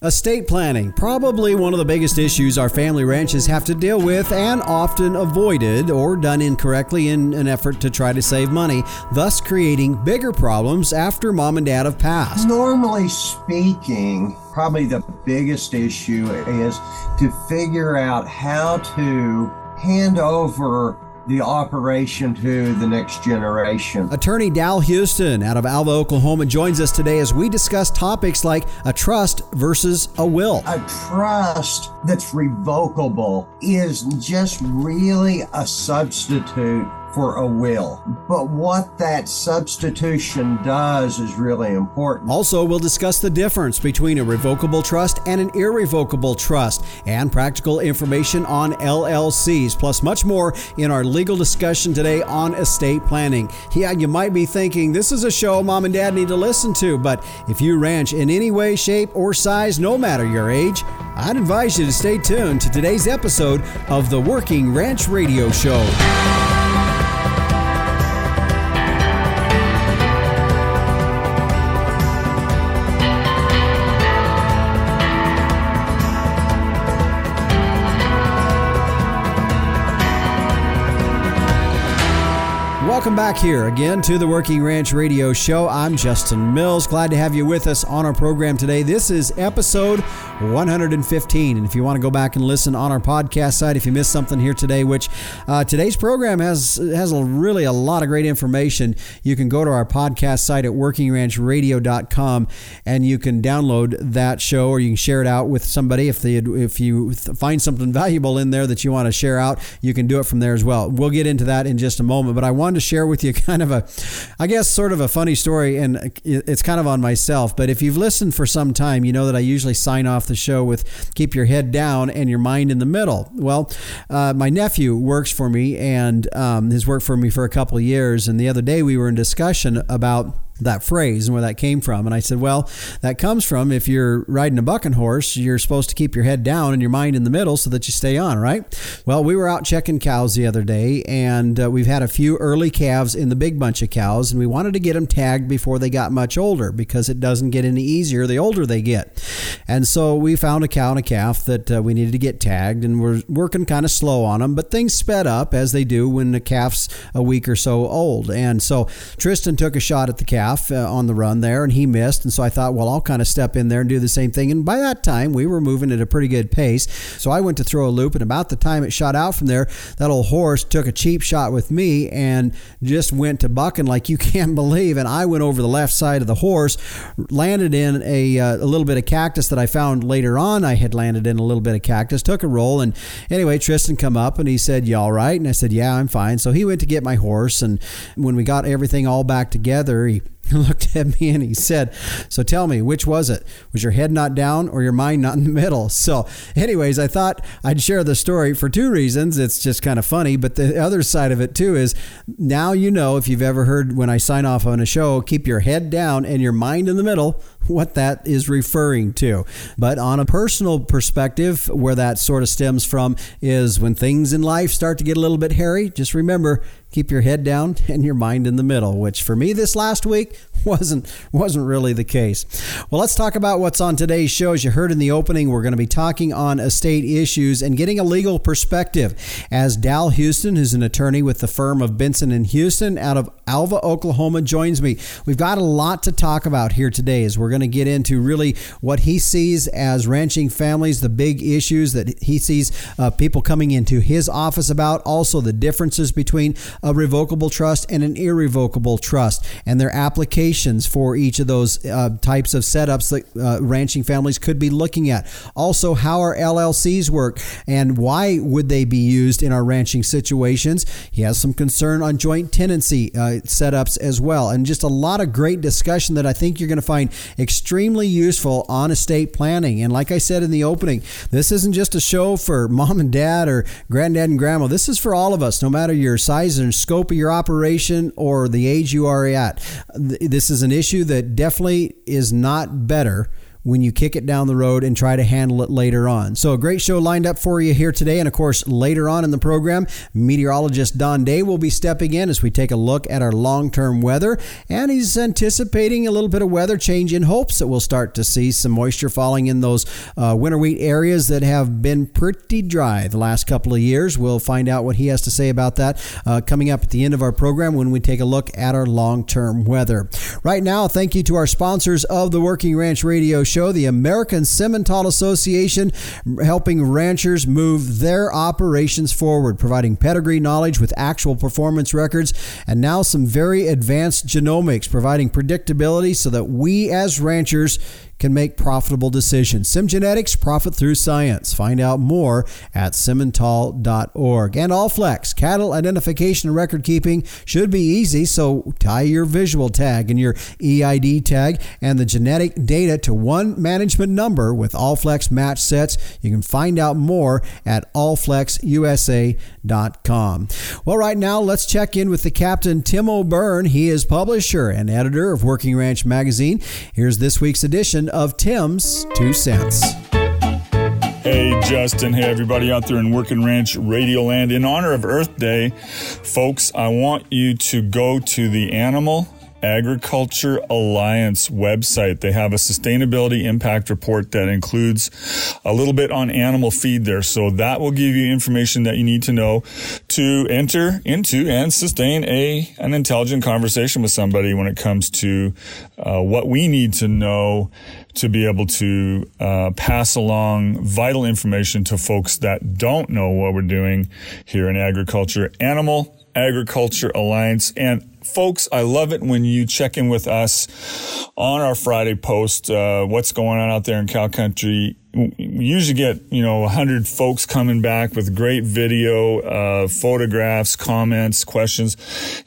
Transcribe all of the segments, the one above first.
Estate planning, probably one of the biggest issues our family ranches have to deal with and often avoided or done incorrectly in an effort to try to save money, thus creating bigger problems after mom and dad have passed. Normally speaking, probably the biggest issue is to figure out how to hand over the operation to the next generation. Attorney Dal Houston out of Alva, Oklahoma joins us today as we discuss topics like a trust versus a will. A trust that's revocable is just really a substitute for a will. But what that substitution does is really important. Also, we'll discuss the difference between a revocable trust and an irrevocable trust and practical information on LLCs, plus much more in our legal discussion today on estate planning. Yeah, you might be thinking this is a show mom and dad need to listen to, but if you ranch in any way, shape, or size, no matter your age, I'd advise you to stay tuned to today's episode of the Working Ranch Radio Show. Welcome back here again to the Working Ranch Radio Show. I'm Justin Mills. Glad to have you with us on our program today. This is episode 115. And if you want to go back and listen on our podcast site, if you missed something here today, which uh, today's program has has a, really a lot of great information, you can go to our podcast site at workingranchradio.com and you can download that show or you can share it out with somebody. If they if you find something valuable in there that you want to share out, you can do it from there as well. We'll get into that in just a moment, but I wanted to share with you kind of a, I guess, sort of a funny story, and it's kind of on myself. But if you've listened for some time, you know that I usually sign off the show with keep your head down and your mind in the middle. Well, uh, my nephew works for me and um, has worked for me for a couple years. And the other day we were in discussion about that phrase and where that came from. And I said, well, that comes from if you're riding a bucking horse, you're supposed to keep your head down and your mind in the middle so that you stay on, right? Well, we were out checking cows the other day and uh, we've had a few early calves in the big bunch of cows and we wanted to get them tagged before they got much older because it doesn't get any easier the older they get. And so we found a cow and a calf that uh, we needed to get tagged and we're working kind of slow on them, but things sped up as they do when the calf's a week or so old. And so Tristan took a shot at the calf half uh, on the run there, and he missed. And so I thought, well, I'll kind of step in there and do the same thing. And by that time, we were moving at a pretty good pace. So I went to throw a loop, and about the time it shot out from there, that old horse took a cheap shot with me and just went to bucking like you can't believe. And I went over the left side of the horse, landed in a, uh, a little bit of cactus that I found later on. I had landed in a little bit of cactus, took a roll, and anyway, Tristan come up and he said, "You all right?" And I said, "Yeah, I'm fine." So he went to get my horse, and when we got everything all back together, he looked at me and he said, So tell me, which was it? Was your head not down or your mind not in the middle? So, anyways, I thought I'd share the story for two reasons. It's just kind of funny, but the other side of it too is now you know if you've ever heard when I sign off on a show, keep your head down and your mind in the middle what that is referring to. But on a personal perspective, where that sort of stems from is when things in life start to get a little bit hairy, just remember keep your head down and your mind in the middle, which for me this last week wasn't wasn't really the case. Well, let's talk about what's on today's show. As you heard in the opening, we're going to be talking on estate issues and getting a legal perspective. As Dal Houston, who's an attorney with the firm of Benson and Houston out of Alva, Oklahoma, joins me. We've got a lot to talk about here today as we're going to get into really what he sees as ranching families, the big issues that he sees uh, people coming into his office about, also the differences between a revocable trust and an irrevocable trust and their applications for each of those uh, types of setups that uh, ranching families could be looking at. Also, how our LLCs work and why would they be used in our ranching situations. He has some concern on joint tenancy uh, setups as well, and just a lot of great discussion that I think you're going to find extremely useful on estate planning. And like I said in the opening, this isn't just a show for mom and dad or granddad and grandma. This is for all of us, no matter your size and scope of your operation or the age you are at. This is an issue that definitely is not better when you kick it down the road and try to handle it later on. So, a great show lined up for you here today. And of course, later on in the program, meteorologist Don Day will be stepping in as we take a look at our long term weather. And he's anticipating a little bit of weather change in hopes that we'll start to see some moisture falling in those uh, winter wheat areas that have been pretty dry the last couple of years. We'll find out what he has to say about that uh, coming up at the end of our program when we take a look at our long term weather. Right now, thank you to our sponsors of the Working Ranch Radio Show show, the American Simmental Association, helping ranchers move their operations forward, providing pedigree knowledge with actual performance records, and now some very advanced genomics, providing predictability so that we as ranchers can make profitable decisions. SimGenetics, profit through science. Find out more at simmental.org. And Allflex, cattle identification and record keeping should be easy, so tie your visual tag and your EID tag and the genetic data to one management number with Allflex match sets. You can find out more at allflexusa.com. Well, right now, let's check in with the captain, Tim O'Byrne. He is publisher and editor of Working Ranch Magazine. Here's this week's edition of Tim's Two Cents. Hey, Justin. Hey, everybody out there in Working Ranch Radio Land. In honor of Earth Day, folks, I want you to go to the Animal Agriculture Alliance website. They have a sustainability impact report that includes a little bit on animal feed there. So that will give you information that you need to know to enter into and sustain a, an intelligent conversation with somebody when it comes to uh, what we need to know to be able to uh, pass along vital information to folks that don't know what we're doing here in agriculture. Animal Agriculture Alliance and folks, I love it when you check in with us on our Friday post. Uh, what's going on out there in cow country? We usually get, you know, 100 folks coming back with great video, uh, photographs, comments, questions.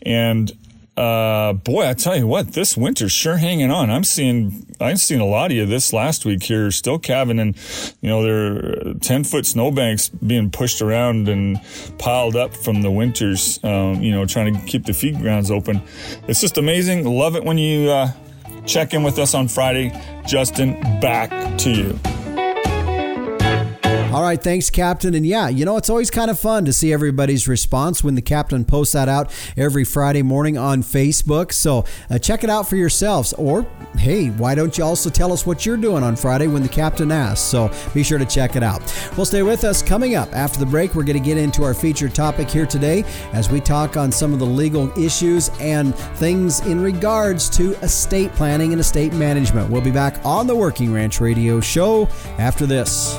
And uh, boy, I tell you what, this winter's sure hanging on. I'm seeing, I've seen a lot of you this last week here, still calving and, you know, there are 10 foot snowbanks being pushed around and piled up from the winters, um, you know, trying to keep the feed grounds open. It's just amazing. Love it when you, uh, check in with us on Friday. Justin, back to you. All right, thanks, Captain. And yeah, you know, it's always kind of fun to see everybody's response when the Captain posts that out every Friday morning on Facebook. So uh, check it out for yourselves. Or, hey, why don't you also tell us what you're doing on Friday when the Captain asks? So be sure to check it out. Well, stay with us. Coming up after the break, we're going to get into our featured topic here today as we talk on some of the legal issues and things in regards to estate planning and estate management. We'll be back on the Working Ranch Radio Show after this.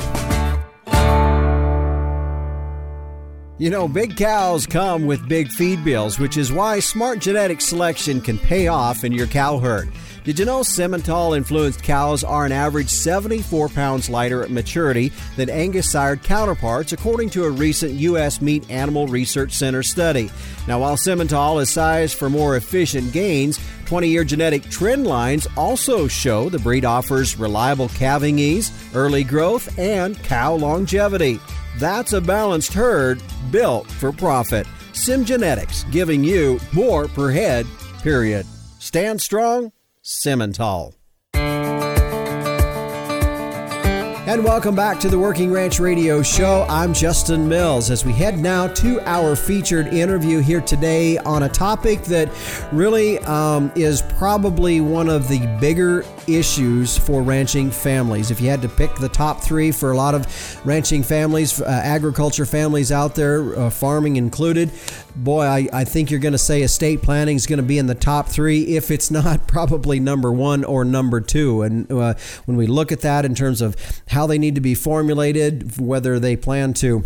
You know, big cows come with big feed bills, which is why smart genetic selection can pay off in your cow herd. Did you know Simmental influenced cows are an average 74 pounds lighter at maturity than Angus sired counterparts, according to a recent U.S. Meat Animal Research Center study? Now, while Simmental is sized for more efficient gains, 20 year genetic trend lines also show the breed offers reliable calving ease, early growth, and cow longevity. That's a balanced herd built for profit. SimGenetics, giving you more per head, period. Stand strong, Simmental. And welcome back to the Working Ranch Radio Show. I'm Justin Mills as we head now to our featured interview here today on a topic that really um, is probably one of the bigger issues for ranching families. If you had to pick the top three for a lot of ranching families, uh, agriculture families out there, uh, farming included, boy, I, I think you're going to say estate planning is going to be in the top three, if it's not probably number one or number two. And uh, when we look at that in terms of how they need to be formulated, whether they plan to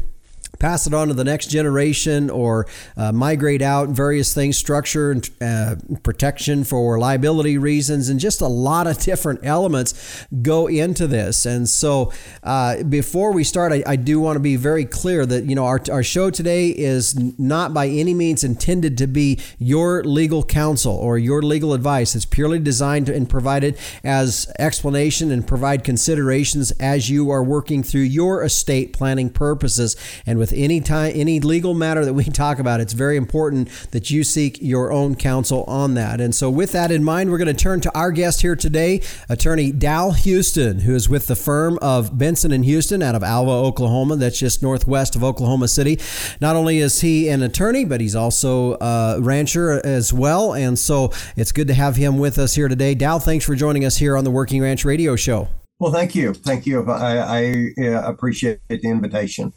pass it on to the next generation or uh, migrate out various things structure and uh, protection for liability reasons and just a lot of different elements go into this. And so uh, before we start I, I do want to be very clear that you know our, our show today is not by any means intended to be your legal counsel or your legal advice. It's purely designed and provided as explanation and provide considerations as you are working through your estate planning purposes. And with with any time, any legal matter that we talk about, it's very important that you seek your own counsel on that. And so, with that in mind, we're going to turn to our guest here today, attorney Dal Houston, who is with the firm of Benson and Houston out of Alva, Oklahoma. That's just northwest of Oklahoma City. Not only is he an attorney, but he's also a rancher as well. And so, it's good to have him with us here today. Dal, thanks for joining us here on the Working Ranch Radio Show. Well, thank you. Thank you. I, I uh, appreciate the invitation.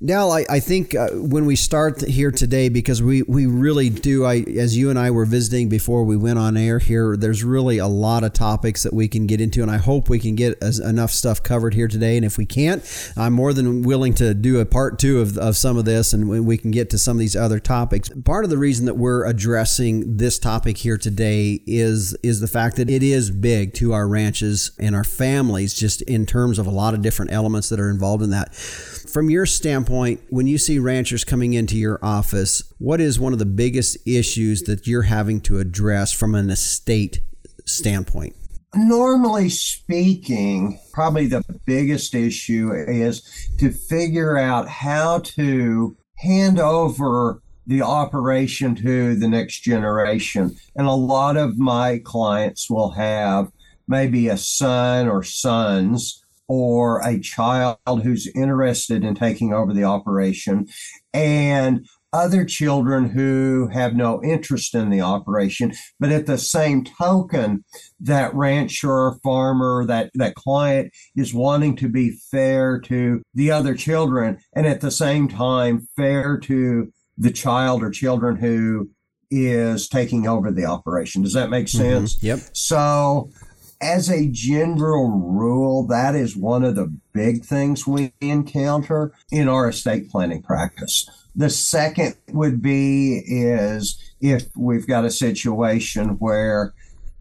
Now, I, I think uh, when we start here today, because we, we really do, I as you and I were visiting before we went on air here, there's really a lot of topics that we can get into, and I hope we can get as, enough stuff covered here today. And if we can't, I'm more than willing to do a part two of, of some of this, and we can get to some of these other topics. Part of the reason that we're addressing this topic here today is is the fact that it is big to our ranches and our families families, just in terms of a lot of different elements that are involved in that. From your standpoint, when you see ranchers coming into your office, what is one of the biggest issues that you're having to address from an estate standpoint? Normally speaking, probably the biggest issue is to figure out how to hand over the operation to the next generation. And a lot of my clients will have maybe a son or sons or a child who's interested in taking over the operation and other children who have no interest in the operation. But at the same token, that rancher farmer, that, that client is wanting to be fair to the other children and at the same time fair to the child or children who is taking over the operation. Does that make mm-hmm. sense? Mm-hmm. Yep. So as a general rule, that is one of the big things we encounter in our estate planning practice. The second would be is if we've got a situation where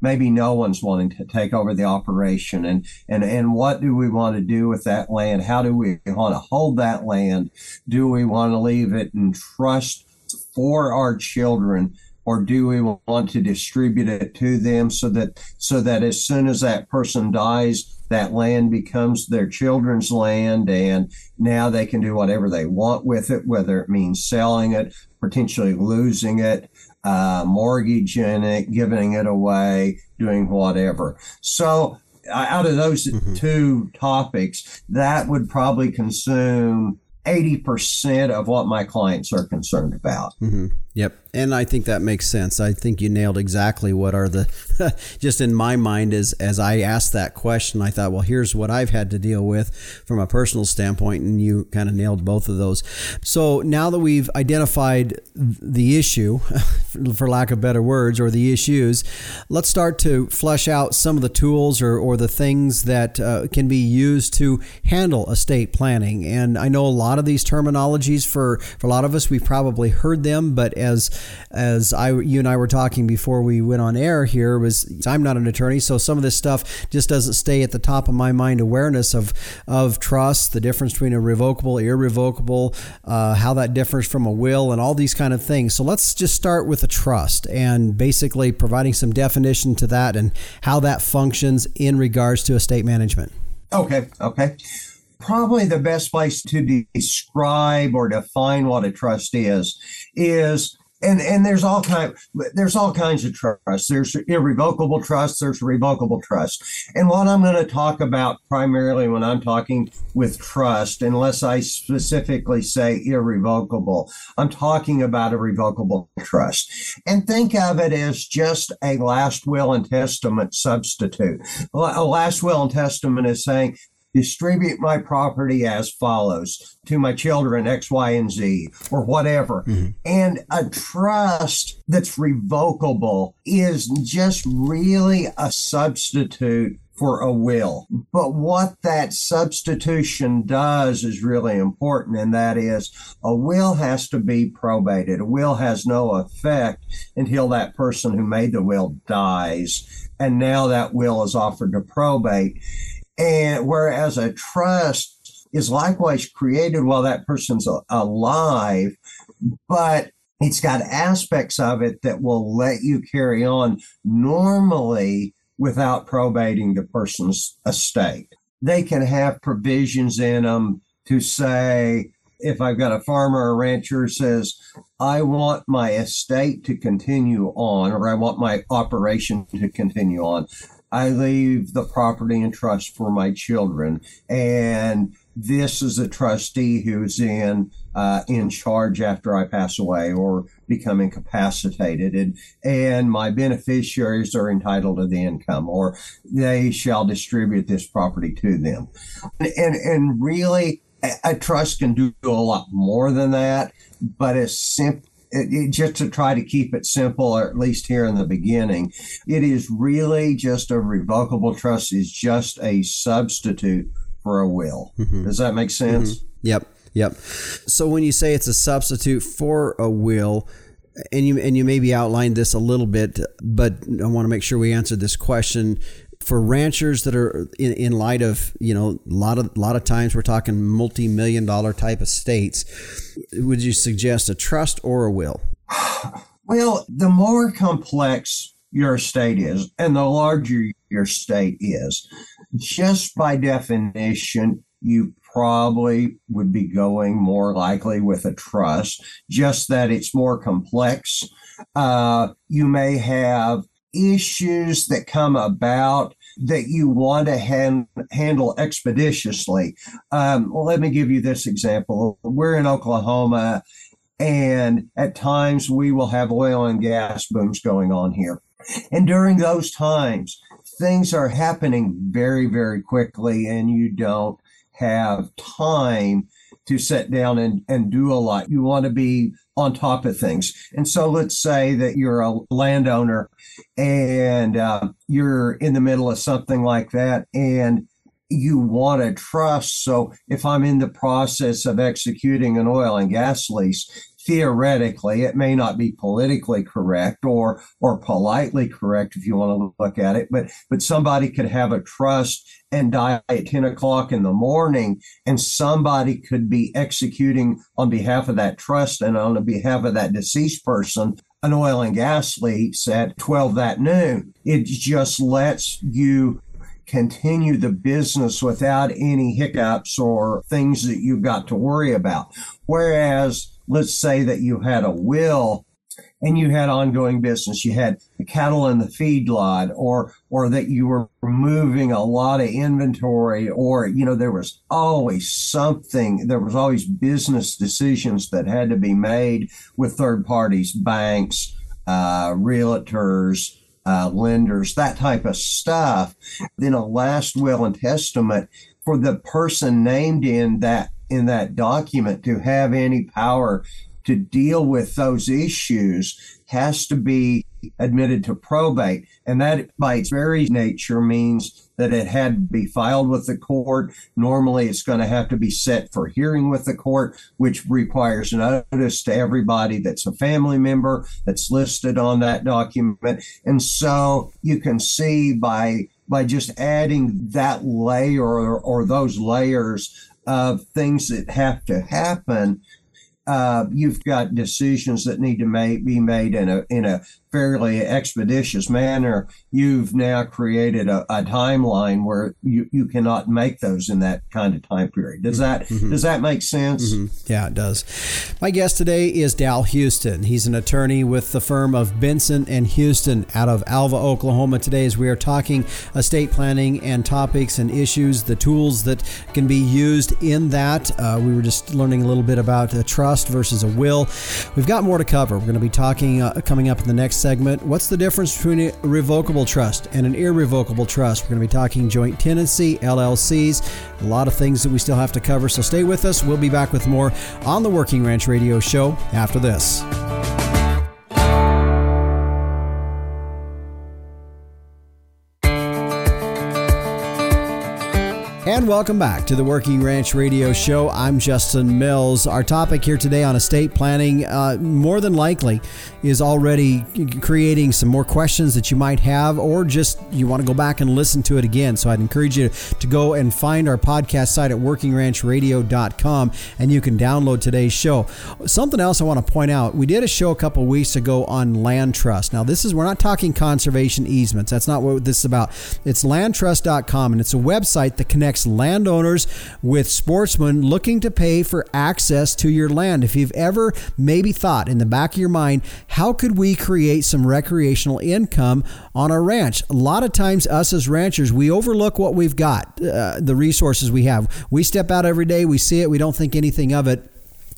maybe no one's wanting to take over the operation and and and what do we want to do with that land how do we want to hold that land do we want to leave it in trust for our children or do we want to distribute it to them so that so that as soon as that person dies that land becomes their children's land and now they can do whatever they want with it whether it means selling it potentially losing it uh, mortgaging it giving it away doing whatever so uh, out of those mm-hmm. two topics that would probably consume 80% of what my clients are concerned about. Mm-hmm. Yep. And I think that makes sense. I think you nailed exactly what are the, just in my mind, as, as I asked that question, I thought, well, here's what I've had to deal with from a personal standpoint. And you kind of nailed both of those. So now that we've identified the issue, for lack of better words, or the issues, let's start to flesh out some of the tools or, or the things that uh, can be used to handle estate planning. And I know a lot of these terminologies for, for a lot of us, we've probably heard them, but as as I you and I were talking before we went on air here was I'm not an attorney, so some of this stuff just doesn't stay at the top of my mind awareness of of trust, the difference between a revocable, irrevocable, uh, how that differs from a will, and all these kind of things. So let's just start with a trust and basically providing some definition to that and how that functions in regards to estate management. Okay, okay probably the best place to describe or define what a trust is is and and there's all kind there's all kinds of trusts. There's irrevocable trust there's revocable trust and what i'm going to talk about primarily when i'm talking with trust unless i specifically say irrevocable i'm talking about a revocable trust. And think of it as just a last will and testament substitute. A last will and testament is saying distribute my property as follows to my children X, Y, and Z, or whatever. Mm-hmm. And a trust that's revocable is just really a substitute for a will. But what that substitution does is really important, and that is a will has to be probated. A will has no effect until that person who made the will dies, and now that will is offered to probate. And whereas a trust is likewise created while that person's alive, but it's got aspects of it that will let you carry on normally without probating the person's estate. They can have provisions in them to say, if I've got a farmer or rancher says, I want my estate to continue on, or I want my operation to continue on, I leave the property in trust for my children. And this is a trustee who's in uh, in charge after I pass away or become incapacitated, and and my beneficiaries are entitled to the income, or they shall distribute this property to them, and and, really. A, a trust can do a lot more than that, but it's simple it, it, just to try to keep it simple, or at least here in the beginning, it is really just a revocable trust is just a substitute for a will. Mm-hmm. Does that make sense? Mm-hmm. Yep. Yep. So when you say it's a substitute for a will, and you and you maybe outlined this a little bit, but I want to make sure we answer this question for ranchers that are in, in light of you know a lot of lot of times we're talking multi-million dollar type of estates would you suggest a trust or a will well the more complex your state is and the larger your state is just by definition you probably would be going more likely with a trust, just that it's more complex. Uh, you may have issues that come about that you want to hand, handle expeditiously. Um, well, let me give you this example. We're in Oklahoma, and at times we will have oil and gas booms going on here. And during those times, things are happening very, very quickly, and you don't have time to sit down and, and do a lot. You want to be on top of things. And so let's say that you're a landowner and uh, you're in the middle of something like that and you want to trust. So if I'm in the process of executing an oil and gas lease, theoretically it may not be politically correct or or politely correct if you want to look at it but but somebody could have a trust and die at 10 o'clock in the morning and somebody could be executing on behalf of that trust and on behalf of that deceased person an oil and gas lease at 12 that noon. It just lets you continue the business without any hiccups or things that you've got to worry about. Whereas let's say that you had a will and you had ongoing business you had the cattle in the feedlot or or that you were moving a lot of inventory or you know there was always something there was always business decisions that had to be made with third parties banks uh, realtors uh, lenders that type of stuff. Then a last will and testament for the person named in that in that document to have any power to deal with those issues has to be admitted to probate. And that, by its very nature, means that it had to be filed with the court. Normally, it's going to have to be set for hearing with the court, which requires notice to everybody that's a family member that's listed on that document. And so you can see by by just adding that layer or, or those layers of things that have to happen, uh, you've got decisions that need to make, be made in a in a fairly expeditious manner, you've now created a, a, timeline where you, you cannot make those in that kind of time period. Does that mm-hmm. does that make sense? Mm-hmm. Yeah, it does. My guest today is Dal Houston. He's an attorney with the firm of Benson and Houston out of Alva, Oklahoma. Today, as we are talking estate planning and topics and issues, the tools that can be used in that. Uh, we were just learning a little bit about a trust versus a will. We've got more to cover. We're going to be talking uh, coming up in the next segment what's the difference between a revocable trust and an irrevocable trust? We're going to be talking joint tenancy, LLCs, a lot of things that we still have to cover. So stay with us. We'll be back with more on the Working Ranch Radio Show after this. And welcome back to the Working Ranch Radio Show. I'm Justin Mills. Our topic here today on estate planning, uh, more than likely, is already creating some more questions that you might have, or just you want to go back and listen to it again. So I'd encourage you to go and find our podcast site at workingranchradio.com and you can download today's show. Something else I want to point out we did a show a couple weeks ago on land trust. Now, this is, we're not talking conservation easements. That's not what this is about. It's landtrust.com and it's a website that connects landowners with sportsmen looking to pay for access to your land. If you've ever maybe thought in the back of your mind, how could we create some recreational income on our ranch? A lot of times, us as ranchers, we overlook what we've got, uh, the resources we have. We step out every day, we see it, we don't think anything of it.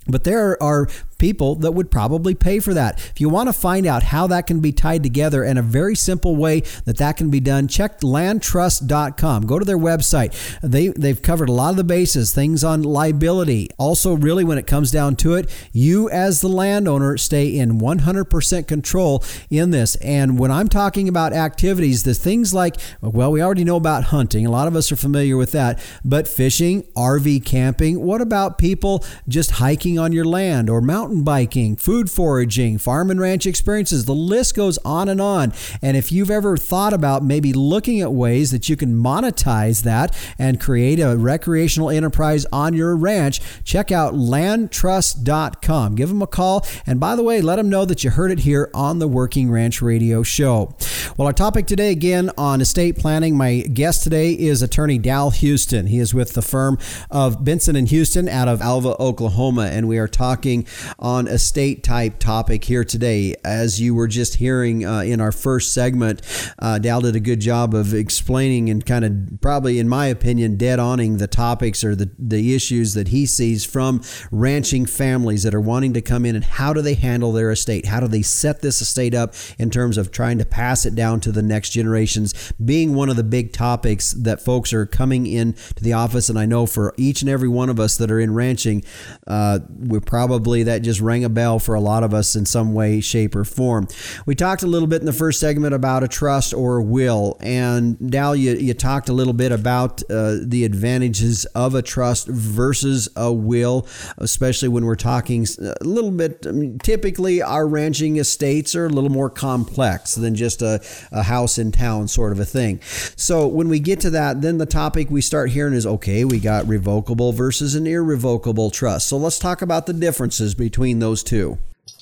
But there are people that would probably pay for that. If you want to find out how that can be tied together in a very simple way that that can be done, check landtrust.com. Go to their website. They, they've covered a lot of the bases, things on liability. Also, really, when it comes down to it, you as the landowner stay in 100% control in this. And when I'm talking about activities, the things like, well, we already know about hunting. A lot of us are familiar with that. But fishing, RV camping, what about people just hiking on your land or mountain mountain biking, food foraging, farm and ranch experiences. The list goes on and on. And if you've ever thought about maybe looking at ways that you can monetize that and create a recreational enterprise on your ranch, check out landtrust.com. Give them a call. And by the way, let them know that you heard it here on the Working Ranch Radio Show. Well, our topic today, again, on estate planning, my guest today is attorney Dal Houston. He is with the firm of Benson and Houston out of Alva, Oklahoma. And we are talking on a state type topic here today. As you were just hearing uh, in our first segment, uh, Dal did a good job of explaining and kind of probably, in my opinion, dead oning the topics or the, the issues that he sees from ranching families that are wanting to come in and how do they handle their estate? How do they set this estate up in terms of trying to pass it down to the next generations? Being one of the big topics that folks are coming in to the office, and I know for each and every one of us that are in ranching, uh, we're probably that just rang a bell for a lot of us in some way, shape, or form. We talked a little bit in the first segment about a trust or a will, and Dal, you, you talked a little bit about uh, the advantages of a trust versus a will, especially when we're talking a little bit. I mean, typically, our ranching estates are a little more complex than just a, a house in town sort of a thing. So when we get to that, then the topic we start hearing is okay, we got revocable versus an irrevocable trust. So let's talk about the differences between between those two?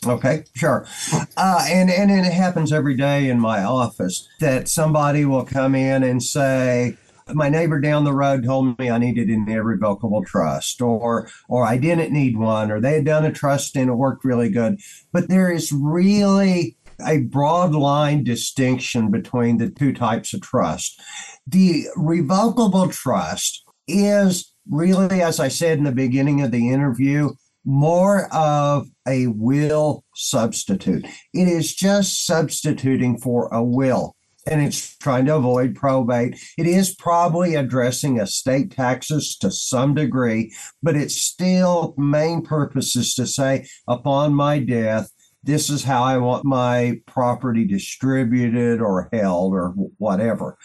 Okay, sure. Uh, and, and it happens every day in my office that somebody will come in and say, my neighbor down the road told me I needed an irrevocable trust, or or I didn't need one, or they had done a trust and it worked really good. But there is really a broad line distinction between the two types of trust. The revocable trust is really, as I said in the beginning of the interview, more of a will substitute. It is just substituting for a will and it's trying to avoid probate. It is probably addressing estate taxes to some degree, but its still main purpose is to say, upon my death, this is how I want my property distributed or held or whatever.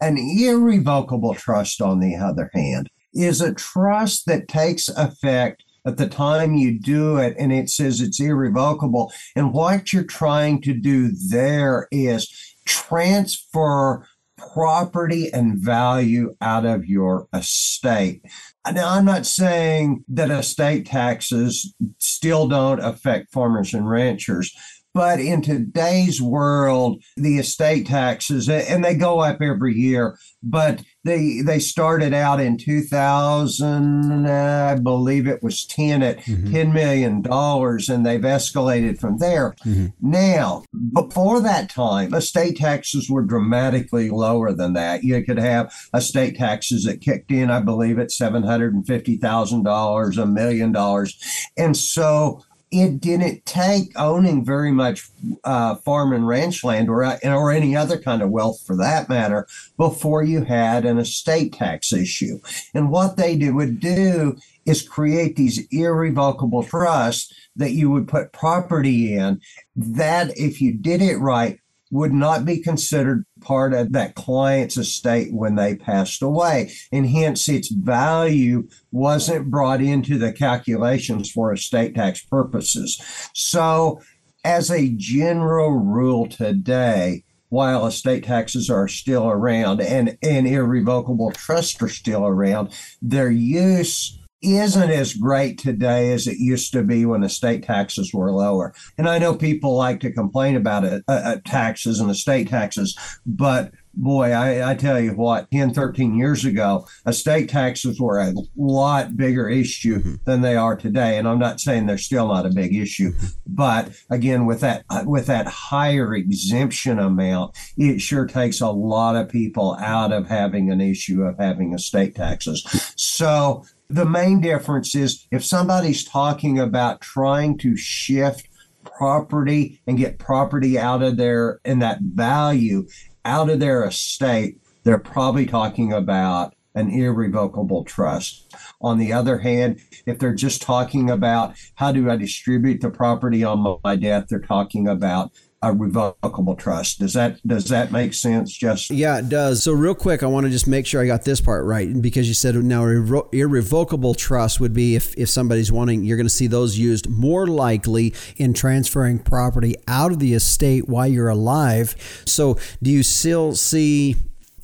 An irrevocable trust, on the other hand, is a trust that takes effect at the time you do it and it says it's irrevocable. And what you're trying to do there is transfer property and value out of your estate. Now, I'm not saying that estate taxes still don't affect farmers and ranchers, but in today's world, the estate taxes, and they go up every year, but they they started out in 2000 i believe it was 10 at mm-hmm. 10 million dollars and they've escalated from there mm-hmm. now before that time estate taxes were dramatically lower than that you could have estate taxes that kicked in i believe at $750000 a million dollars and so it didn't take owning very much uh, farm and ranch land or, or any other kind of wealth for that matter before you had an estate tax issue. And what they do, would do is create these irrevocable trusts that you would put property in that if you did it right would not be considered part of that client's estate when they passed away. And hence its value wasn't brought into the calculations for estate tax purposes. So, as a general rule today, while estate taxes are still around and, and irrevocable trusts are still around, their use isn't as great today as it used to be when estate taxes were lower. And I know people like to complain about it, uh, uh, taxes and estate taxes, but boy, I, I, tell you what, 10, 13 years ago, estate taxes were a lot bigger issue mm-hmm. than they are today. And I'm not saying they're still not a big issue, but again, with that with that higher exemption amount, it sure takes a lot of people out of having an issue of having estate taxes. So the main difference is if somebody's talking about trying to shift property and get property out of their and that value out of their estate, they're probably talking about an irrevocable trust. On the other hand, if they're just talking about how do I distribute the property on my death, they're talking about a revocable trust. Does that does that make sense? Just yeah, it does. So real quick, I want to just make sure I got this part right because you said now irre- irrevocable trust would be if if somebody's wanting, you're going to see those used more likely in transferring property out of the estate while you're alive. So do you still see?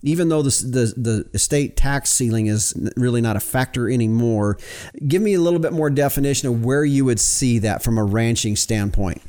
Even though the, the, the estate tax ceiling is really not a factor anymore, give me a little bit more definition of where you would see that from a ranching standpoint.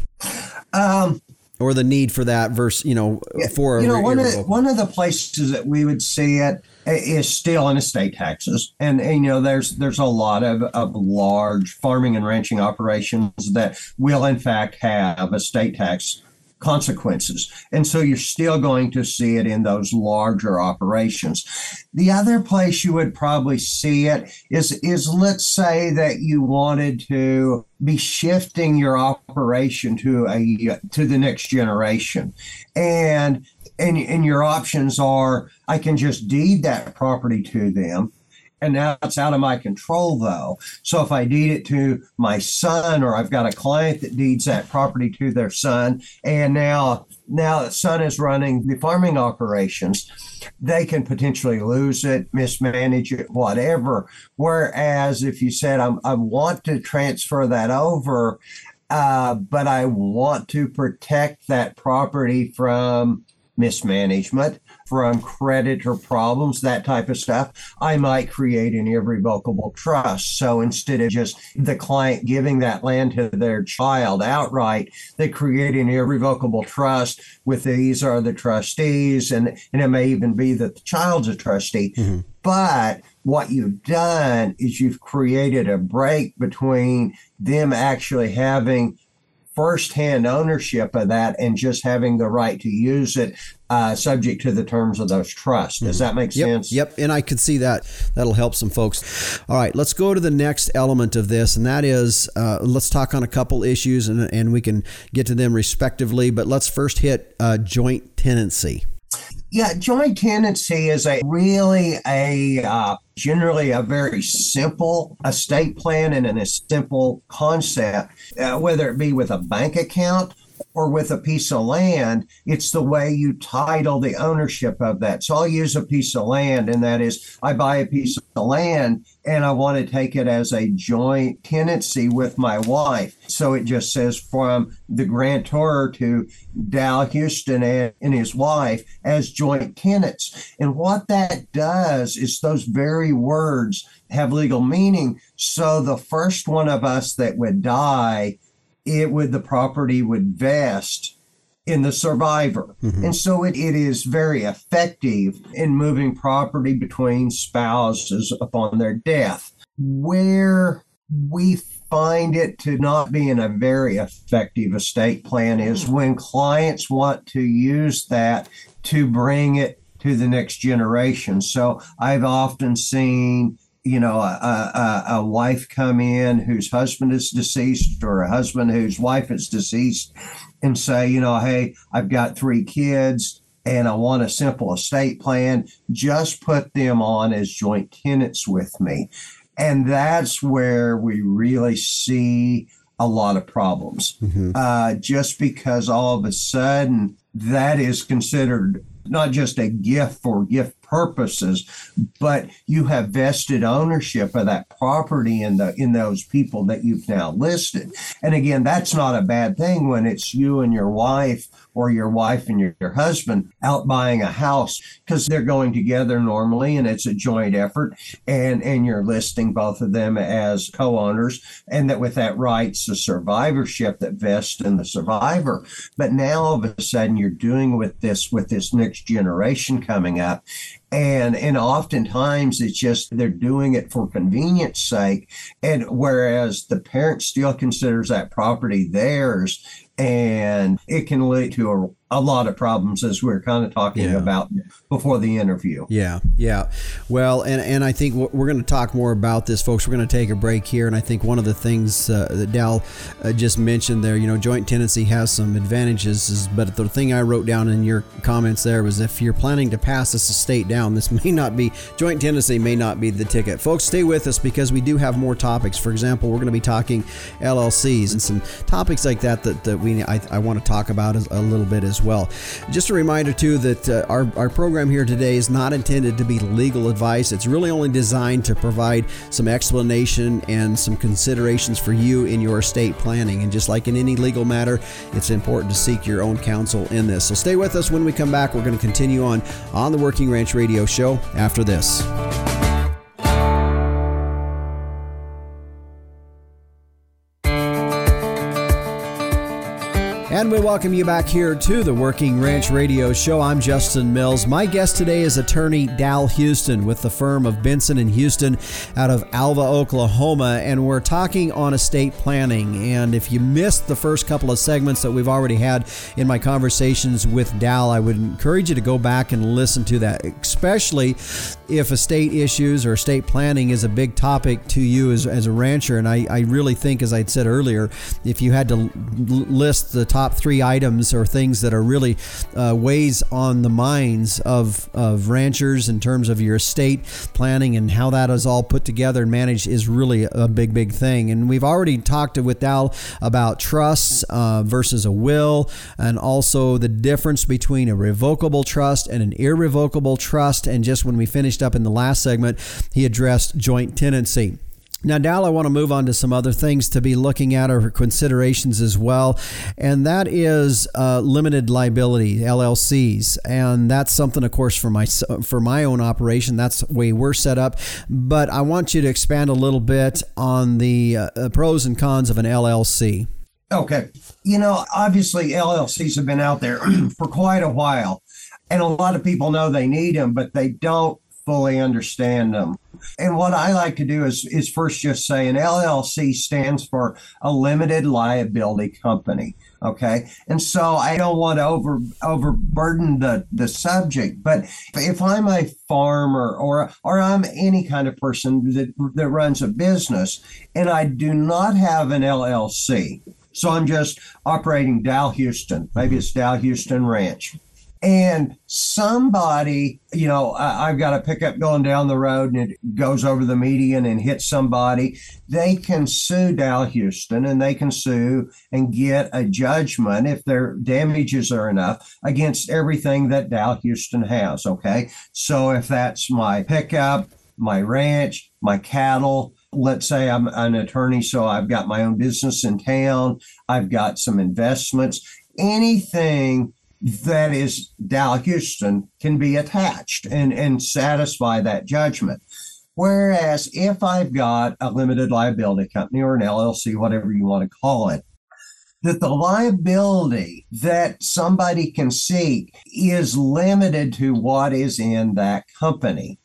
Um, or the need for that versus you know for you know one of the, one of the places that we would see it is still in estate taxes. And, and, you know there's there's a lot of, of large farming and ranching operations that will in fact have estate tax consequences. And so you're still going to see it in those larger operations. The other place you would probably see it is, is let's say that you wanted to be shifting your operation to a to the next generation. And and, and your options are I can just deed that property to them and now it's out of my control though. So if I deed it to my son or I've got a client that deeds that property to their son and now now the son is running the farming operations, they can potentially lose it, mismanage it, whatever. Whereas if you said I want to transfer that over, uh, but I want to protect that property from mismanagement, from creditor problems, that type of stuff, I might create an irrevocable trust. So instead of just the client giving that land to their child outright, they create an irrevocable trust with these are the trustees, and, and it may even be that the child's a trustee. Mm-hmm. But what you've done is you've created a break between them actually having firsthand ownership of that and just having the right to use it uh, subject to the terms of those trusts. Does that make yep, sense? Yep. And I could see that. That'll help some folks. All right, let's go to the next element of this, and that is uh, let's talk on a couple issues and, and we can get to them respectively. But let's first hit uh, joint tenancy. Yeah, joint tenancy is a really a uh, generally a very simple estate plan and a simple concept, uh, whether it be with a bank account or with a piece of land, it's the way you title the ownership of that. So I'll use a piece of land, and that is I buy a piece of land and I want to take it as a joint tenancy with my wife. So it just says from the grantor to Dal Houston and his wife as joint tenants. And what that does is those very words have legal meaning. So the first one of us that would die it would the property would vest in the survivor. Mm-hmm. And so it, it is very effective in moving property between spouses upon their death. Where we find it to not be in a very effective estate plan is when clients want to use that to bring it to the next generation. So I've often seen you know, a, a, a, wife come in whose husband is deceased or a husband whose wife is deceased and say, you know, hey, I've got three kids and I want a simple estate plan, just put them on as joint tenants with me. And that's where we really see a lot of problems. Mm-hmm. Uh, just because all of a sudden that is considered not just a gift for gift purposes, but you have vested ownership of that property in the in those people that you've now listed. And again, that's not a bad thing when it's you and your wife or your wife and your, your husband out buying a house because they're going together normally and it's a joint effort and and you're listing both of them as co-owners and that with that rights the survivorship that vests in the survivor but now all of a sudden you're doing with this with this next generation coming up and and oftentimes it's just they're doing it for convenience sake. And whereas the parent still considers that property theirs and it can lead to a a lot of problems as we are kind of talking yeah. about before the interview. Yeah, yeah. Well, and, and I think we're going to talk more about this, folks. We're going to take a break here. And I think one of the things uh, that Dal uh, just mentioned there, you know, joint tenancy has some advantages, is, but the thing I wrote down in your comments there was if you're planning to pass this estate down, this may not be, joint tenancy may not be the ticket. Folks, stay with us because we do have more topics. For example, we're going to be talking LLCs and some topics like that that, that we I, I want to talk about a little bit as well. Just a reminder, too, that uh, our, our program here today is not intended to be legal advice. It's really only designed to provide some explanation and some considerations for you in your estate planning. And just like in any legal matter, it's important to seek your own counsel in this. So stay with us when we come back. We're going to continue on on the Working Ranch Radio Show after this. And we welcome you back here to the Working Ranch Radio Show. I'm Justin Mills. My guest today is attorney Dal Houston with the firm of Benson and Houston out of Alva, Oklahoma, and we're talking on estate planning. And if you missed the first couple of segments that we've already had in my conversations with Dal, I would encourage you to go back and listen to that, especially if estate issues or estate planning is a big topic to you as, as a rancher. And I, I really think, as I said earlier, if you had to list the top three items or things that are really uh, on the minds of, of ranchers in terms of your estate planning and how that is all put together and managed is really a big, big thing. And we've already talked with Dal about trusts uh, versus a will and also the difference between a revocable trust and an irrevocable trust. And just when we finished up in the last segment, he addressed joint tenancy. Now, Dal, I want to move on to some other things to be looking at or considerations as well, and that is uh, limited liability LLCs, and that's something, of course, for my for my own operation. That's the way we're set up. But I want you to expand a little bit on the uh, pros and cons of an LLC. Okay, you know, obviously LLCs have been out there for quite a while, and a lot of people know they need them, but they don't fully understand them. And what I like to do is is first just say an LLC stands for a limited liability company. Okay. And so I don't want to over overburden the, the subject, but if I'm a farmer or or I'm any kind of person that, that runs a business and I do not have an LLC, so I'm just operating Dal Houston, maybe it's Dal Houston Ranch and somebody, you know, I, have got a pickup going down the road and it goes over the median and hits somebody. They can sue Dal Houston and they can sue and get a judgment if their damages are enough against everything that Dal Houston has. Okay. So if that's my pickup, my ranch, my cattle, let's say I'm an attorney, so I've got my own business in town, I've got some investments, anything that is Dal Houston can be attached and, and satisfy that judgment. Whereas if I've got a limited liability company or an LLC, whatever you want to call it, that the liability that somebody can seek is limited to what is in that company.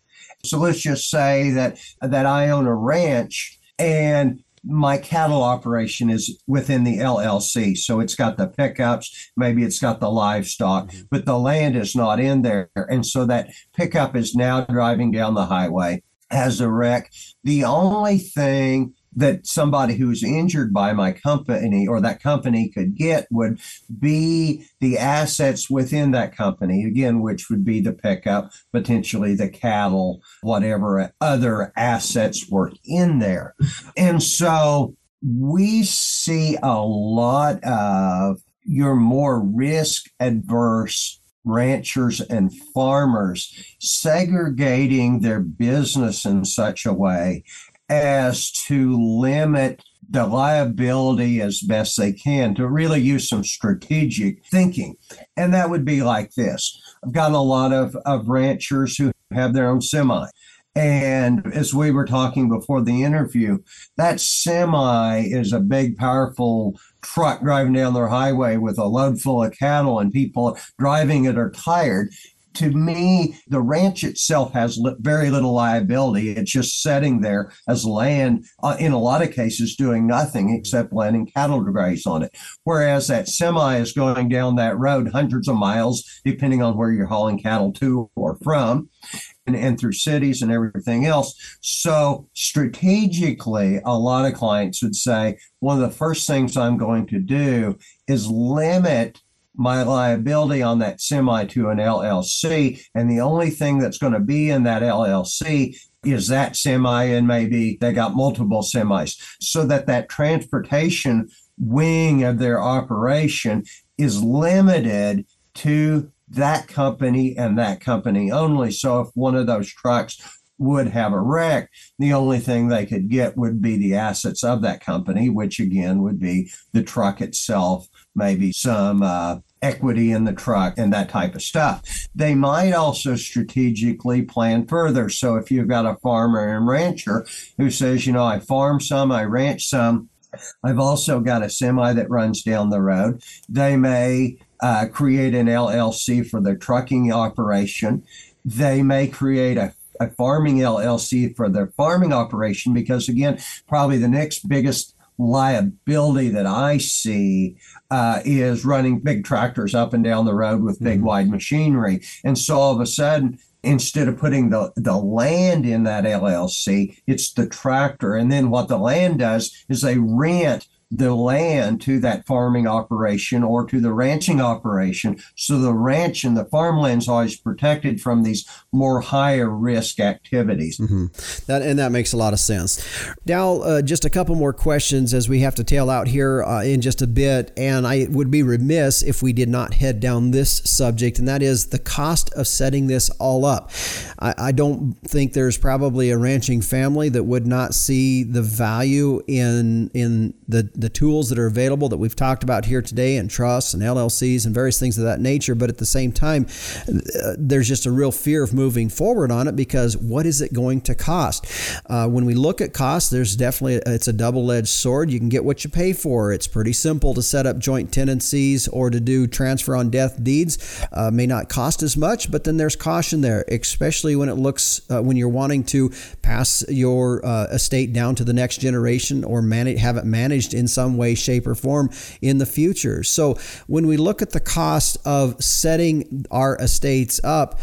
So let's just say that that I own a ranch and my cattle operation is within the LLC. So it's got the pickups, maybe it's got the livestock, mm-hmm. but the land is not in there. And so that pickup is now driving down the highway, has a wreck. The only thing that somebody who's injured by my company or that company could get would be the assets within that company, again, which would be the pickup, potentially the cattle, whatever other assets were in there. And so we see a lot of your more risk adverse ranchers and farmers segregating their business in such a way as to limit the liability as best they can to really use some strategic thinking. And that would be like this I've got a lot of, of ranchers who have their own semi. And as we were talking before the interview, that semi is a big, powerful truck driving down their highway with a load full of cattle, and people driving it are tired to me, the ranch itself has li- very little liability. It's just sitting there as land, uh, in a lot of cases, doing nothing except letting cattle graze on it. Whereas that semi is going down that road hundreds of miles, depending on where you're hauling cattle to or from. And, and through cities and everything else. So, strategically, a lot of clients would say one of the first things I'm going to do is limit my liability on that semi to an LLC. And the only thing that's going to be in that LLC is that semi, and maybe they got multiple semis, so that that transportation wing of their operation is limited to that company and that company only. So if one of those trucks would have a wreck, the only thing they could get would be the assets of that company, which again would be the truck itself, maybe some uh, equity in the truck and that type of stuff. They might also strategically plan further. So if you've got a farmer and rancher who says, you know, I farm some, I ranch some, I've also got a semi that runs down the road. They may uh, create an LLC for their trucking operation. They may create a a farming LLC for their farming operation because, again, probably the next biggest liability that I see uh, is running big tractors up and down the road with big mm-hmm. wide machinery. And so all of a sudden, instead of putting the, the land in that LLC, it's the tractor. And then what the land does is they rent the land to that farming operation or to the ranching operation. So the ranch and the farmland's always protected from these more higher risk activities. Mm-hmm. That and that makes a lot of sense. Now, uh, just a couple more questions as we have to tail out here uh, in just a bit, and I would be remiss if we did not head down this subject, and that is the cost of setting this all up. I, I don't think there's probably a ranching family that would not see the value in in the the tools that are available that we've talked about here today and trusts and LLCs and various things of that nature. But at the same time, uh, there's just a real fear of moving forward on it because what is it going to cost? Uh, when we look at costs, there's definitely it's a double-edged sword. You can get what you pay for. It's pretty simple to set up joint tenancies or to do transfer on death deeds. Uh, may not cost as much, but then there's caution there, especially when it looks uh, when you're wanting to pass your uh, estate down to the next generation or manage have it managed in some way, shape, or form in the future. So when we look at the cost of setting our estates up,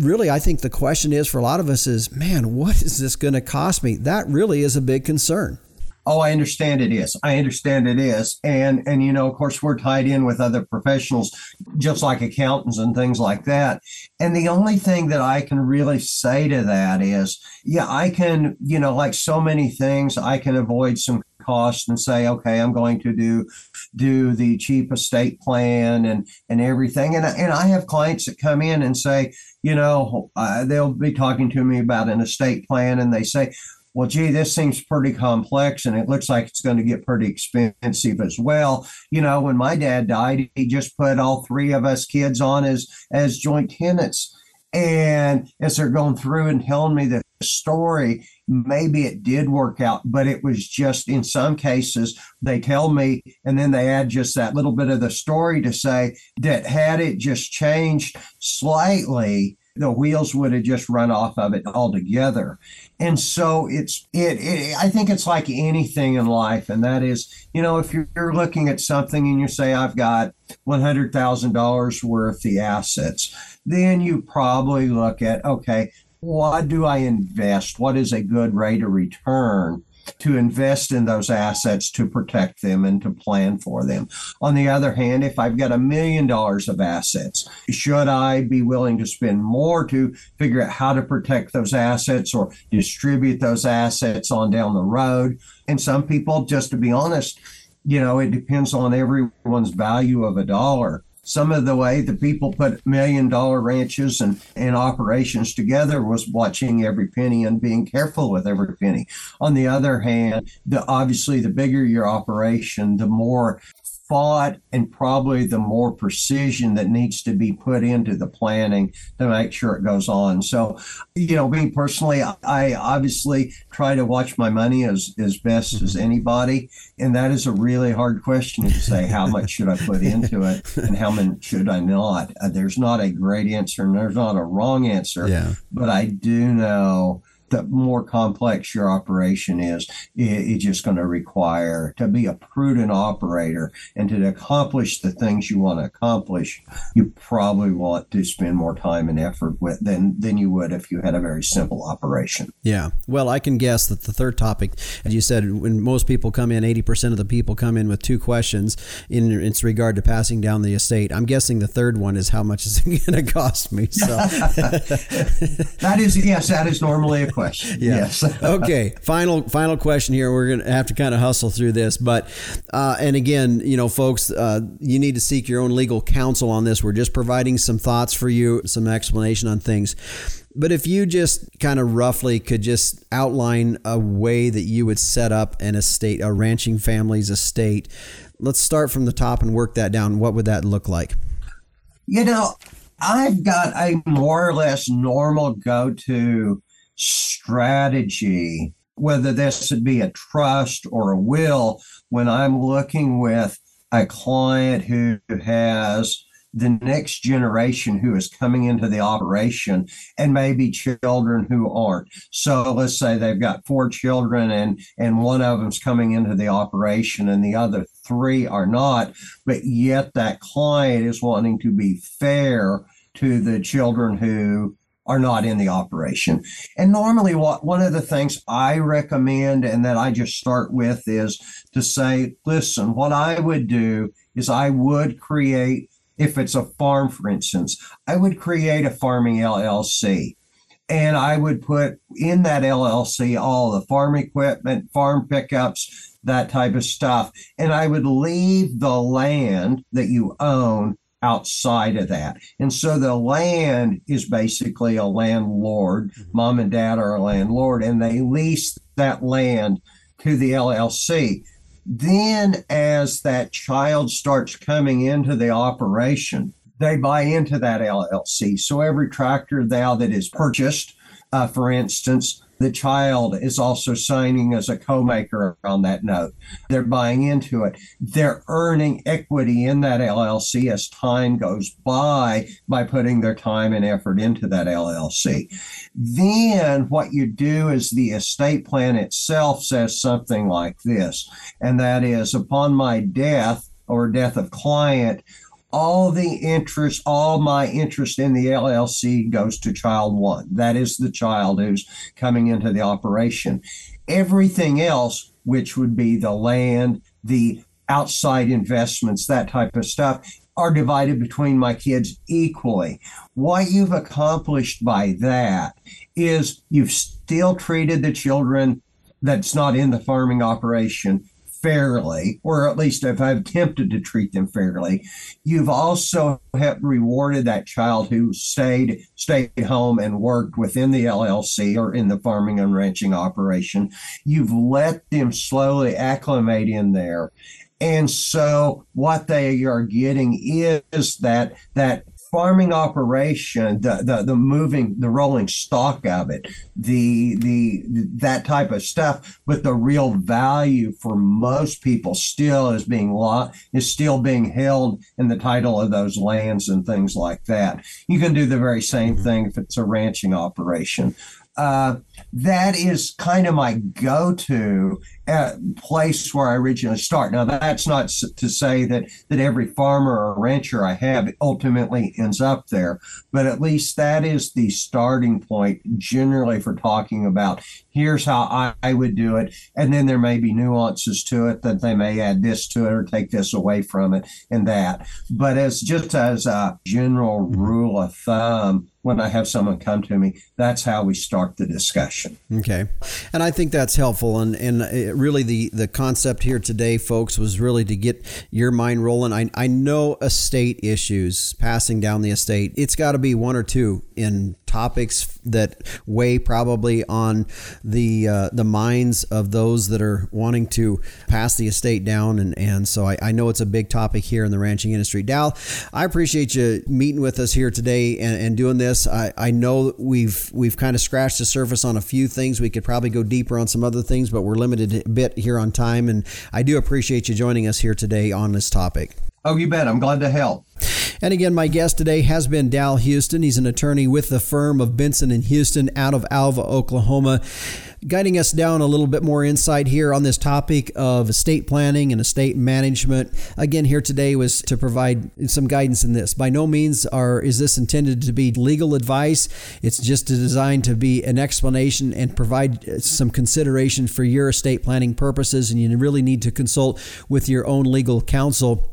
really, I think the question is for a lot of us is, man, what is this going to cost me? That really is a big concern. Oh, I understand it is. I understand it is. And and you know, of course, we're tied in with other professionals, just like accountants and things like that. And the only thing that I can really say to that is, yeah, I can, you know, like so many things, I can avoid some cost and say, okay, I'm going to do do the cheap estate plan and and everything. And and I have clients that come in and say, you know, uh, they'll be talking to me about an estate plan, and they say, well, gee, this seems pretty complex and it looks like it's going to get pretty expensive as well. You know, when my dad died, he just put all three of us kids on as as joint tenants. And as they're going through and telling me the story, maybe it did work out, but it was just in some cases, they tell me, and then they add just that little bit of the story to say that had it just changed slightly, the wheels would have just run off of it altogether. And so it's it, it, I think it's like anything in life, and that is, you know, if you're, you're looking at something and you say I've got one hundred thousand dollars worth the assets, then you probably look at okay, what do I invest? What is a good rate of return? to invest in those assets to protect them and to plan for them. On the other hand, if I've got a million dollars of assets, should I be willing to spend more to figure out how to protect those assets or distribute those assets on down the road? And some people, just to be honest, you know, it depends on everyone's value of a dollar some of the way the people put million dollar ranches and, and operations together was watching every penny and being careful with every penny. On the other hand, the obviously the bigger your operation, the more thought and probably the more precision that needs to be put into the planning to make sure it goes on. So, you know, me personally, I obviously try to watch my money as, as best as mm-hmm. anybody. And that is a really hard question to say how much should I put into it and how much should I not. Uh, there's not a great answer and there's not a wrong answer. Yeah. But I do know the more complex your operation is, it's just going to require to be a prudent operator and to accomplish the things you want to accomplish. You probably want to spend more time and effort with than than you would if you had a very simple operation. Yeah. Well, I can guess that the third topic, as you said, when most people come in, eighty percent of the people come in with two questions in its regard to passing down the estate. I'm guessing the third one is how much is it going to cost me. So that is yes, that is normally a question. Yeah. Yes. okay. Final final question here. We're gonna have to kind of hustle through this, but uh, and again, you know, folks, uh, you need to seek your own legal counsel on this. We're just providing some thoughts for you, some explanation on things. But if you just kind of roughly could just outline a way that you would set up an estate, a ranching family's estate, let's start from the top and work that down. What would that look like? You know, I've got a more or less normal go to strategy, whether this would be a trust or a will, when I'm looking with a client who has the next generation who is coming into the operation and maybe children who aren't. So let's say they've got four children and and one of them's coming into the operation and the other three are not, but yet that client is wanting to be fair to the children who are not in the operation. And normally, what one of the things I recommend and that I just start with is to say, listen, what I would do is I would create, if it's a farm, for instance, I would create a farming LLC. And I would put in that LLC all the farm equipment, farm pickups, that type of stuff. And I would leave the land that you own outside of that. And so the land is basically a landlord. Mm-hmm. Mom and dad are a landlord, and they lease that land to the LLC. Then, as that child starts coming into the operation, they buy into that LLC. So every tractor now that is purchased, uh, for instance, the child is also signing as a co-maker on that note. They're buying into it. They're earning equity in that LLC as time goes by by putting their time and effort into that LLC. Then what you do is the estate plan itself says something like this, and that is upon my death or death of client, all the interest, all my interest in the LLC goes to child one. That is the child who's coming into the operation. Everything else, which would be the land, the outside investments, that type of stuff, are divided between my kids equally. What you've accomplished by that is you've still treated the children that's not in the farming operation fairly, or at least if I've attempted to treat them fairly. You've also have rewarded that child who stayed stayed home and worked within the LLC or in the farming and ranching operation. You've let them slowly acclimate in there. And so what they are getting is that that farming operation, the, the the moving, the rolling stock of it, the the that type of stuff. But the real value for most people still is being law is still being held in the title of those lands and things like that. You can do the very same mm-hmm. thing if it's a ranching operation. Uh, that is kind of my go-to place where I originally start. Now, that's not to say that that every farmer or rancher I have ultimately ends up there, but at least that is the starting point generally for talking about here's how I, I would do it, and then there may be nuances to it that they may add this to it or take this away from it and that. But as just as a general rule of thumb when I have someone come to me, that's how we start the discussion. Okay. And I think that's helpful. And, and uh, really, the, the concept here today, folks, was really to get your mind rolling. I, I know estate issues, passing down the estate, it's got to be one or two in topics that weigh probably on the uh, the minds of those that are wanting to pass the estate down. And and so I, I know it's a big topic here in the ranching industry. Dal I appreciate you meeting with us here today and, and doing this. I, I know we've we've kind of scratched the surface on a few things. We could probably go deeper on some other things but we're limited a bit here on time. And I do appreciate you joining us here today on this topic. Oh, you bet. I'm glad to help. And again, my guest today has been Dal Houston. He's an attorney with the firm of Benson and Houston out of Alva, Oklahoma, guiding us down a little bit more insight here on this topic of estate planning and estate management. Again, here today was to provide some guidance in this. By no means are is this intended to be legal advice. It's just designed to be an explanation and provide some consideration for your estate planning purposes. And you really need to consult with your own legal counsel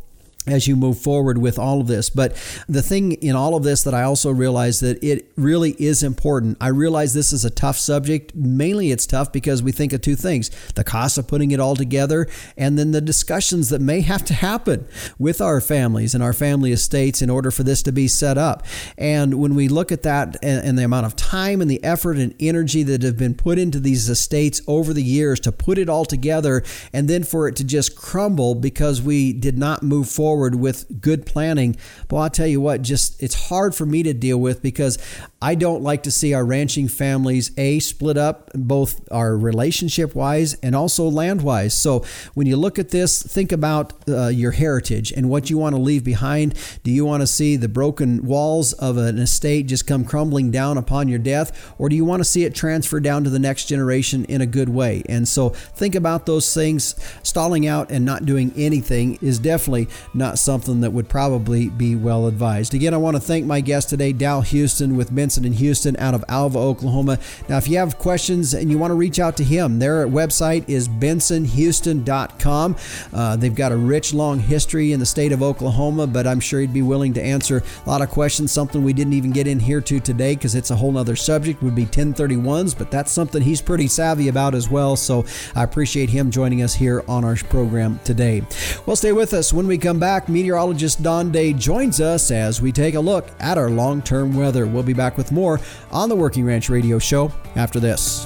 as you move forward with all of this. But the thing in all of this that I also realize that it really is important. I realize this is a tough subject. Mainly it's tough because we think of two things the cost of putting it all together, and then the discussions that may have to happen with our families and our family estates in order for this to be set up. And when we look at that and, the amount of time and the effort and energy that have been put into these estates over the years to put it all together, and then for it to just crumble because we did not move forward forward with good planning. But I'll tell you what, just it's hard for me to deal with because I don't like to see our ranching families a split up both our relationship wise and also land wise. So when you look at this, think about uh, your heritage and what you want to leave behind. Do you want to see the broken walls of an estate just come crumbling down upon your death, or do you want to see it transfer down to the next generation in a good way? And so think about those things. Stalling out and not doing anything is definitely not something that would probably be well advised. Again, I want to thank my guest today, Dal Houston with Benson and Houston out of Alva, Oklahoma. Now, if you have questions and you want to reach out to him, their website is bensonhouston.com. Uh, they've got a rich, long history in the state of Oklahoma, but I'm sure he'd be willing to answer a lot of questions. Something we didn't even get in here to today because it's a whole other subject would be 1031s, but that's something he's pretty savvy about as well. So I appreciate him joining us here on our program today. Well, stay with us when we come back back, meteorologist Don Day joins us as we take a look at our long term weather. We'll be back with more on the Working Ranch Radio Show after this.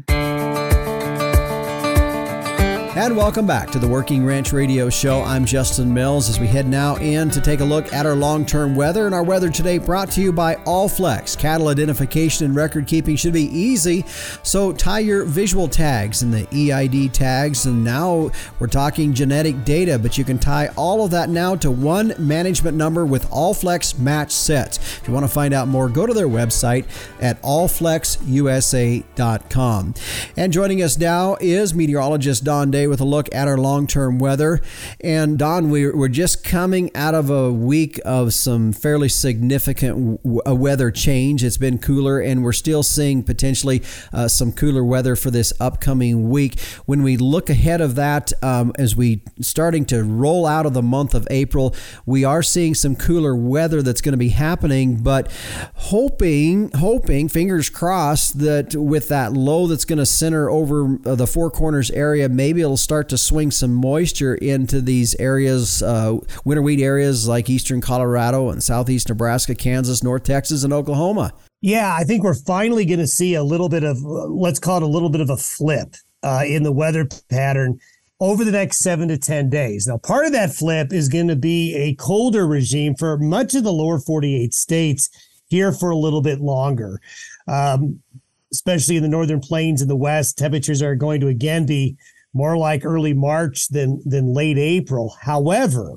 And welcome back to the Working Ranch Radio Show. I'm Justin Mills as we head now in to take a look at our long term weather. And our weather today brought to you by Allflex. Cattle identification and record keeping should be easy. So tie your visual tags and the EID tags. And now we're talking genetic data, but you can tie all of that now to one management number with Allflex match sets. If you want to find out more, go to their website at allflexusa.com. And joining us now is meteorologist Don Day with a look at our long term weather. And Don, we're just coming out of a week of some fairly significant weather change. It's been cooler, and we're still seeing potentially uh, some cooler weather for this upcoming week. When we look ahead of that, um, as we starting to roll out of the month of April, we are seeing some cooler weather that's going to be happening, but hoping, hoping, fingers crossed that with that low that's going to center over uh, the Four Corners area, maybe it'll start to swing some moisture into these areas, uh, winter wheat areas like eastern Colorado and southeast Nebraska, Kansas, North Texas, and Oklahoma. Yeah, I think we're finally going to see a little bit of, let's call it a little bit of a flip uh, in the weather pattern over the next seven to 10 days. Now, part of that flip is going to be a colder regime for much of the lower 48 states here for a little bit longer. Um, especially in the northern plains in the west, temperatures are going to again be more like early March than than late April. However,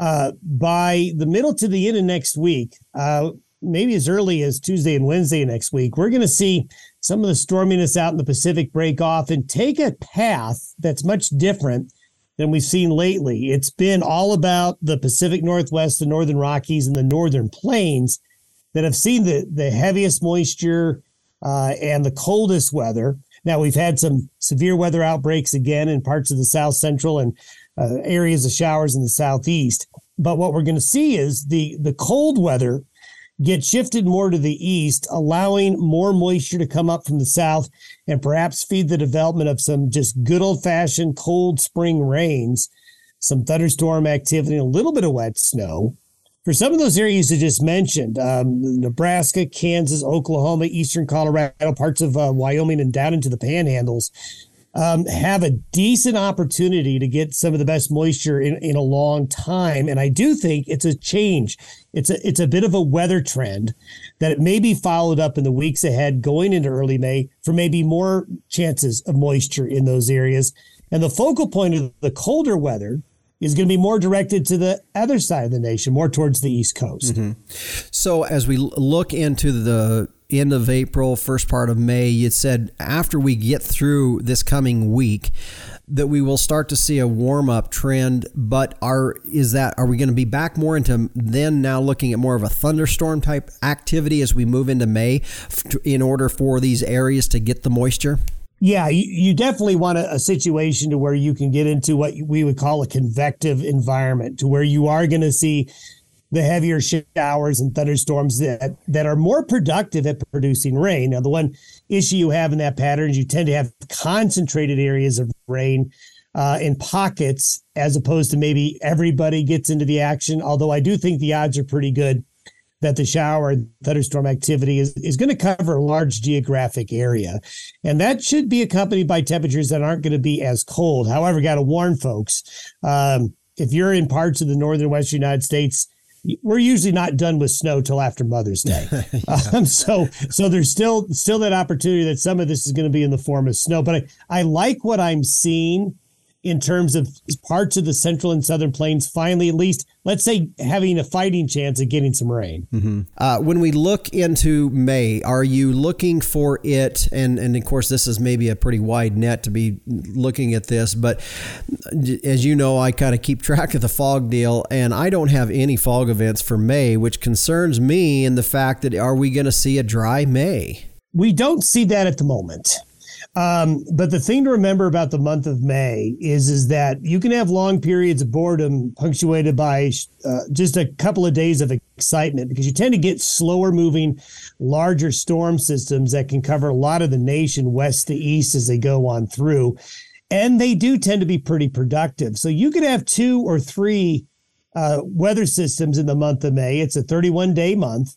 uh, by the middle to the end of next week, uh, maybe as early as Tuesday and Wednesday next week, we're going to see some of the storminess out in the Pacific break off and take a path that's much different than we've seen lately. It's been all about the Pacific Northwest, the Northern Rockies, and the Northern Plains that have seen the, the heaviest moisture uh, and the coldest weather. Now, we've had some severe weather outbreaks again in parts of the South Central and uh, areas of showers in the Southeast. But what we're going to see is the, the cold weather get shifted more to the east, allowing more moisture to come up from the south and perhaps feed the development of some just good old fashioned cold spring rains, some thunderstorm activity, a little bit of wet snow. For some of those areas I just mentioned, um, Nebraska, Kansas, Oklahoma, eastern Colorado, parts of uh, Wyoming, and down into the panhandles, um, have a decent opportunity to get some of the best moisture in, in a long time. And I do think it's a change. It's a it's a bit of a weather trend that it may be followed up in the weeks ahead, going into early May for maybe more chances of moisture in those areas. And the focal point of the colder weather is going to be more directed to the other side of the nation, more towards the East Coast. Mm-hmm. So, as we look into the end of April, first part of May, you said after we get through this coming week, that we will start to see a warm up trend. But are is that are we going to be back more into then now looking at more of a thunderstorm type activity as we move into May, in order for these areas to get the moisture? Yeah, you, definitely want a, a, situation to where you can get into what we would call a convective environment, to where you are going to see the heavier showers and thunderstorms that, that are more productive at producing rain. Now, the one issue you have in that pattern is you tend to have concentrated areas of rain uh, in pockets, as opposed to maybe everybody gets into the action. Although I do think the odds are pretty good that the shower and thunderstorm activity is, is going to cover a large geographic area. And that should be accompanied by temperatures that aren't going to be as cold. However, got to warn folks um, if you're in parts of the northern western United States, we're usually not done with snow till after Mother's Day. yeah. um, so so there's still still that opportunity that some of this is going to be in the form of snow. But I, I like what I'm seeing in terms of parts of the central and southern plains finally, at least, let's say, having a fighting chance of getting some rain. Mm-hmm. Uh, when we look into May, are you looking for it? And, and of course, this is maybe a pretty wide net to be looking at this, but as you know, I kind of keep track of the fog deal, and I don't have any fog events for May, which concerns me in the fact that are we going to see a dry May? We don't see that at the moment. Um, but the thing to remember about the month of May is is that you can have long periods of boredom punctuated by uh, just a couple of days of excitement because you tend to get slower moving, larger storm systems that can cover a lot of the nation west to east as they go on through, and they do tend to be pretty productive. So you could have two or three uh, weather systems in the month of May. It's a 31 day month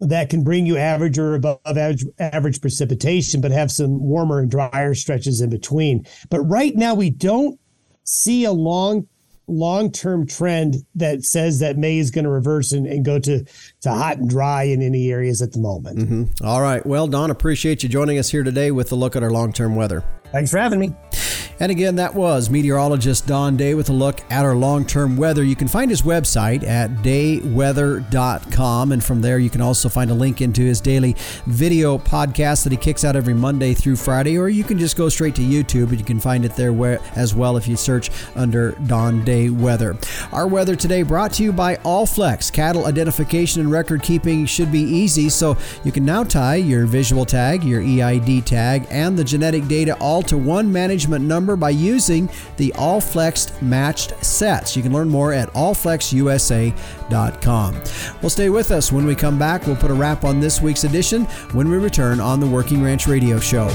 that can bring you average or above average, average precipitation, but have some warmer and drier stretches in between. But right now, we don't see a long long term trend that says that May is going to reverse and, and, go to, to hot and dry in any areas at the moment. Mm-hmm. All right. Well, Don, appreciate you joining us here today with a look at our long term weather. Thanks for having me. And again, that was meteorologist Don Day with a look at our long term weather. You can find his website at dayweather.com. And from there, you can also find a link into his daily video podcast that he kicks out every Monday through Friday. Or you can just go straight to YouTube and you can find it there as well if you search under Don Day Weather. Our weather today brought to you by Allflex. Cattle identification and record keeping should be easy, so you can now tie your visual tag, your EID tag, and the genetic data all to one management number by using the Allflex matched sets. You can learn more at allflexusa.com. Well, stay with us. When we come back, we'll put a wrap on this week's edition when we return on the Working Ranch Radio Show.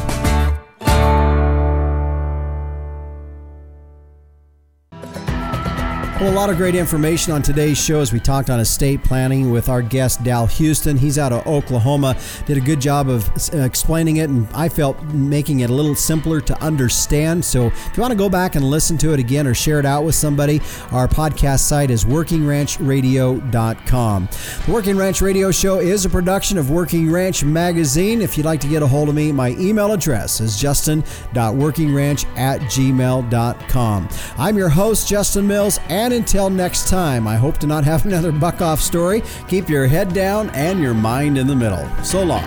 Well, a lot of great information on today's show as we talked on estate planning with our guest Dal Houston. He's out of Oklahoma. Did a good job of uh, explaining it, and I felt making it a little simpler to understand. So, if you want to go back and listen to it again or share it out with somebody, our podcast site is workingranchradio.com. The Working Ranch Radio Show is a production of Working Ranch Magazine. If you'd like to get a hold of me, my email address is justin.workingranch at gmail.com. I'm your host, Justin Mills, and And until next time, I hope to not have another buck off story. Keep your head down and your mind in the middle. So long.